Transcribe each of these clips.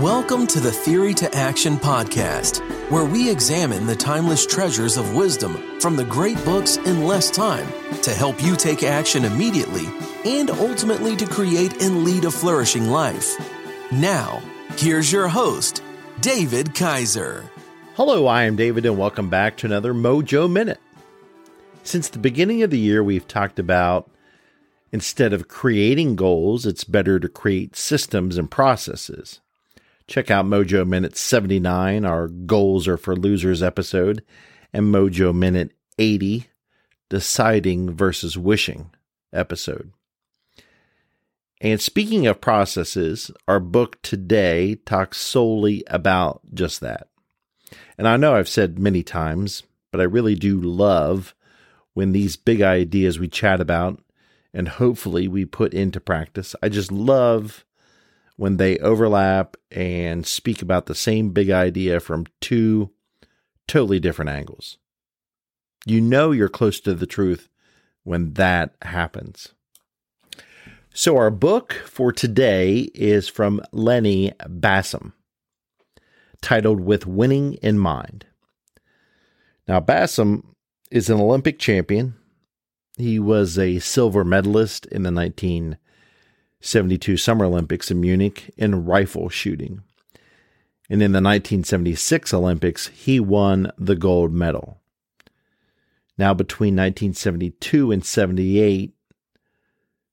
Welcome to the Theory to Action podcast, where we examine the timeless treasures of wisdom from the great books in less time to help you take action immediately and ultimately to create and lead a flourishing life. Now, here's your host, David Kaiser. Hello, I am David, and welcome back to another Mojo Minute. Since the beginning of the year, we've talked about instead of creating goals, it's better to create systems and processes. Check out Mojo Minute 79, our Goals Are for Losers episode, and Mojo Minute 80, Deciding versus Wishing episode. And speaking of processes, our book today talks solely about just that. And I know I've said many times, but I really do love when these big ideas we chat about and hopefully we put into practice. I just love when they overlap and speak about the same big idea from two totally different angles. You know you're close to the truth when that happens. So, our book for today is from Lenny Bassham, titled With Winning in Mind. Now, Bassham is an Olympic champion. He was a silver medalist in the 19 72 Summer Olympics in Munich in rifle shooting. And in the 1976 Olympics, he won the gold medal. Now, between 1972 and 78,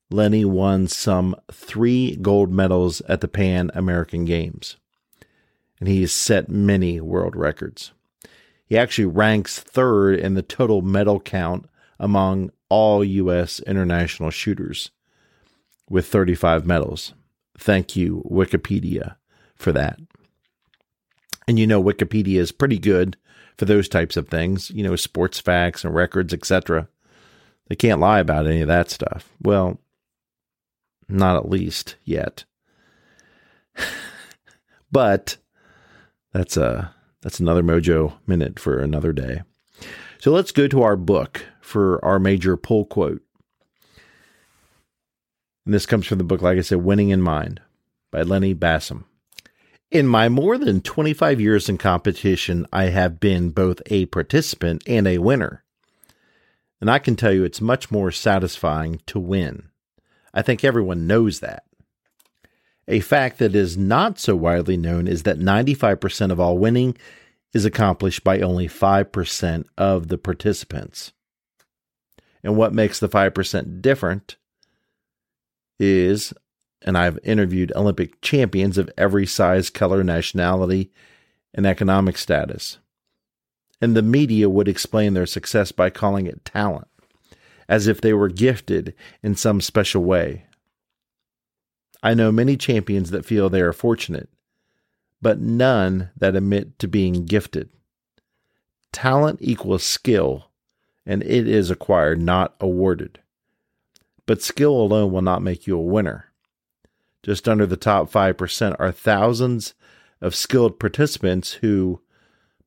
Lenny won some three gold medals at the Pan American Games. And he has set many world records. He actually ranks third in the total medal count among all U.S. international shooters with 35 medals. Thank you, Wikipedia, for that. And you know, Wikipedia is pretty good for those types of things, you know, sports facts and records, etc. They can't lie about any of that stuff. Well, not at least yet. but that's a that's another mojo minute for another day. So let's go to our book for our major pull quote. And this comes from the book, like I said, Winning in Mind by Lenny Bassham. In my more than 25 years in competition, I have been both a participant and a winner. And I can tell you it's much more satisfying to win. I think everyone knows that. A fact that is not so widely known is that 95% of all winning is accomplished by only 5% of the participants. And what makes the 5% different is, and I've interviewed Olympic champions of every size, color, nationality, and economic status. And the media would explain their success by calling it talent, as if they were gifted in some special way. I know many champions that feel they are fortunate, but none that admit to being gifted. Talent equals skill, and it is acquired, not awarded but skill alone will not make you a winner. Just under the top 5% are thousands of skilled participants who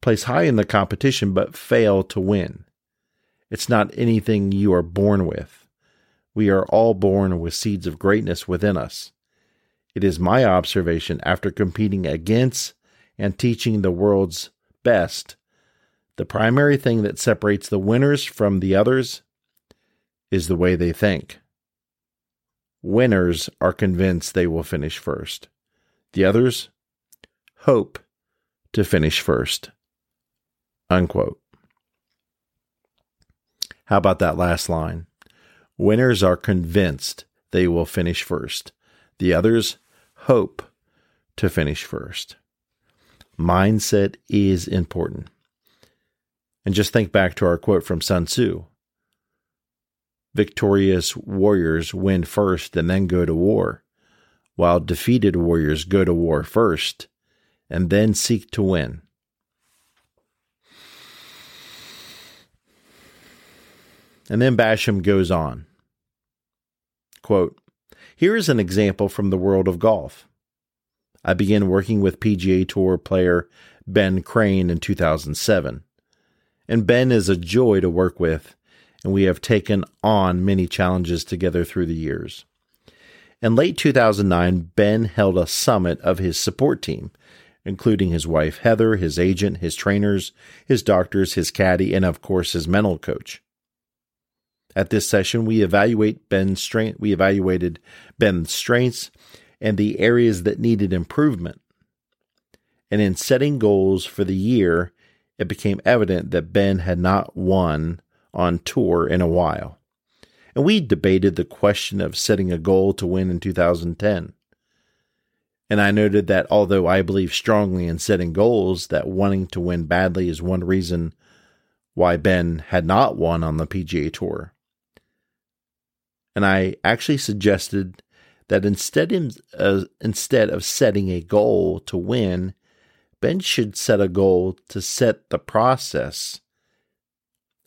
place high in the competition but fail to win. It's not anything you are born with. We are all born with seeds of greatness within us. It is my observation after competing against and teaching the world's best. The primary thing that separates the winners from the others is the way they think. Winners are convinced they will finish first. The others hope to finish first. Unquote. How about that last line? Winners are convinced they will finish first. The others hope to finish first. Mindset is important. And just think back to our quote from Sun Tzu Victorious warriors win first and then go to war, while defeated warriors go to war first and then seek to win. And then Bassham goes on. Quote, Here is an example from the world of golf. I began working with PGA Tour player Ben Crane in 2007. And Ben is a joy to work with and we have taken on many challenges together through the years. In late 2009, Ben held a summit of his support team, including his wife Heather, his agent, his trainers, his doctors, his caddy, and of course his mental coach. At this session, we evaluate Ben's strength. We evaluated Ben's strengths and the areas that needed improvement. And in setting goals for the year, it became evident that Ben had not won on tour in a while. And we debated the question of setting a goal to win in 2010. And I noted that although I believe strongly in setting goals, that wanting to win badly is one reason why Ben had not won on the PGA Tour. And I actually suggested that instead, uh, instead of setting a goal to win, Ben should set a goal to set the process,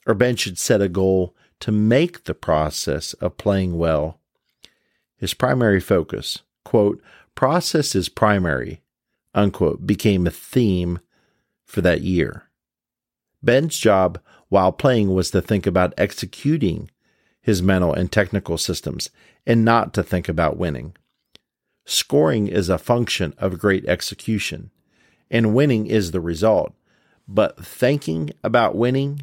or Ben should set a goal to make the process of playing well his primary focus. Quote, process is primary, unquote, became a theme for that year. Ben's job while playing was to think about executing his mental and technical systems and not to think about winning. Scoring is a function of great execution, and winning is the result. But thinking about winning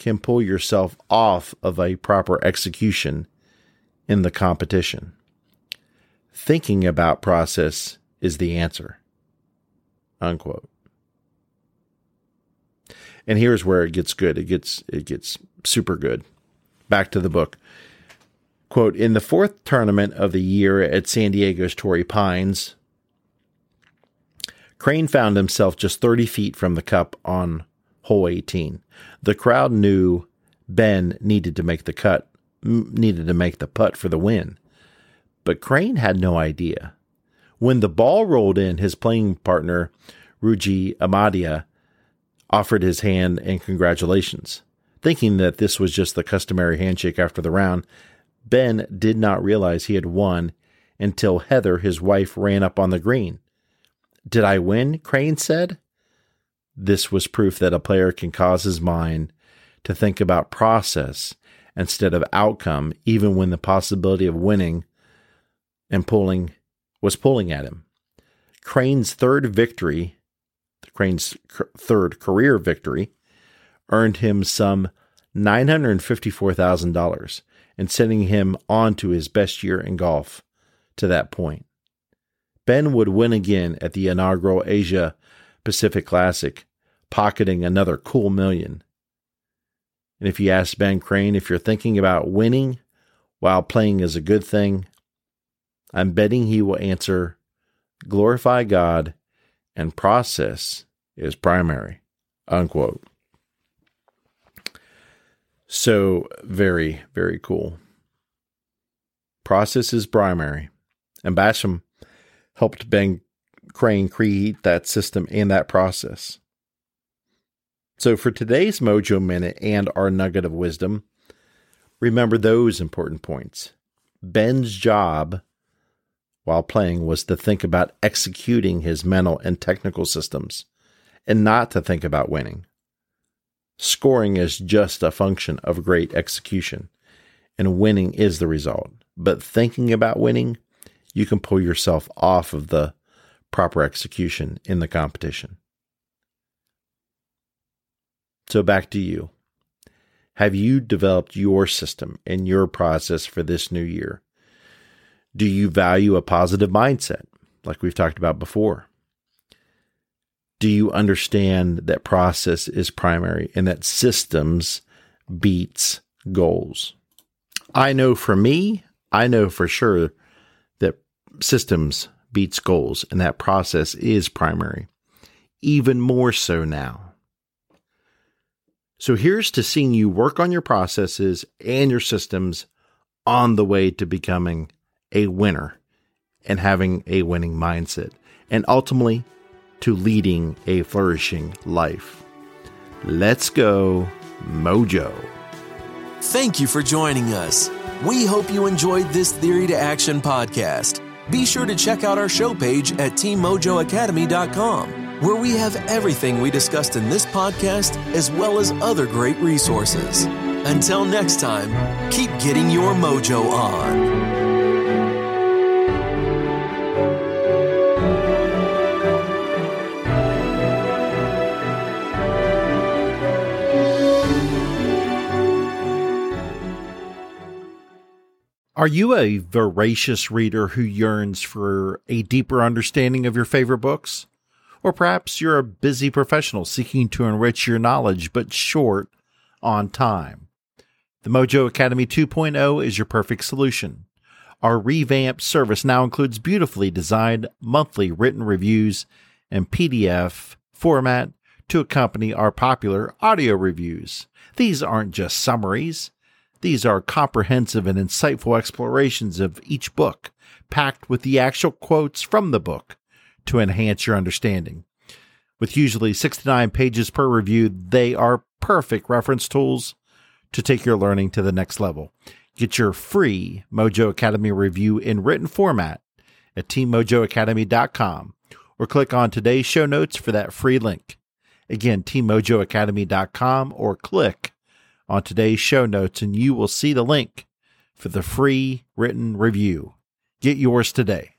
can pull yourself off of a proper execution in the competition. Thinking about process is the answer. Unquote. And here's where it gets good. It gets it gets super good. Back to the book. Quote, in the fourth tournament of the year at San Diego's Torrey Pines, Crane found himself just 30 feet from the cup on hole 18. The crowd knew Ben needed to make the cut, needed to make the putt for the win. But Crane had no idea. When the ball rolled in, his playing partner, Ryuji Imada, offered his hand and congratulations. Thinking that this was just the customary handshake after the round, Ben did not realize he had won until Heather, his wife, ran up on the green. Did I win? Crane said. This was proof that a player can cause his mind to think about process instead of outcome, even when the possibility of winning and pulling was pulling at him. Crane's third victory, Crane's third career victory, earned him some $954,000 and sending him on to his best year in golf to that point. Ben would win again at the inaugural Asia Pacific Classic, pocketing another cool million. And if you ask Ben Crane if you're thinking about winning while playing is a good thing, I'm betting he will answer glorify God and process is primary. Unquote. So, very, very cool. Process is primary. And Bassham helped Ben Crane create that system and that process. So, for today's Mojo Minute and our nugget of wisdom, remember those important points. Ben's job while playing was to think about executing his mental and technical systems and not to think about winning. Scoring is just a function of great execution, and winning is the result. But thinking about winning, you can pull yourself off of the proper execution in the competition. So back to you. Have you developed your system and your process for this new year? Do you value a positive mindset, like we've talked about before? do you understand that process is primary and that systems beats goals? I know for me, I know for sure that systems beats goals and that process is primary, even more so now. So here's to seeing you work on your processes and your systems on the way to becoming a winner and having a winning mindset and ultimately to leading a flourishing life. Let's go, Mojo. Thank you for joining us. We hope you enjoyed this Theory to Action podcast. Be sure to check out our show page at teammojoacademy.com, where we have everything we discussed in this podcast as well as other great resources. Until next time, keep getting your mojo on. Are you a voracious reader who yearns for a deeper understanding of your favorite books? Or perhaps you're a busy professional seeking to enrich your knowledge but short on time. The Mojo Academy 2.0 is your perfect solution. Our revamped service now includes beautifully designed monthly written reviews and PDF format to accompany our popular audio reviews. These aren't just summaries. These are comprehensive and insightful explorations of each book, packed with the actual quotes from the book to enhance your understanding. With usually 69 pages per review, they are perfect reference tools to take your learning to the next level. Get your free Mojo Academy review in written format at teammojoacademy.com or click on today's show notes for that free link. Again, teammojoacademy.com or click on today's show notes, and you will see the link for the free written review. Get yours today.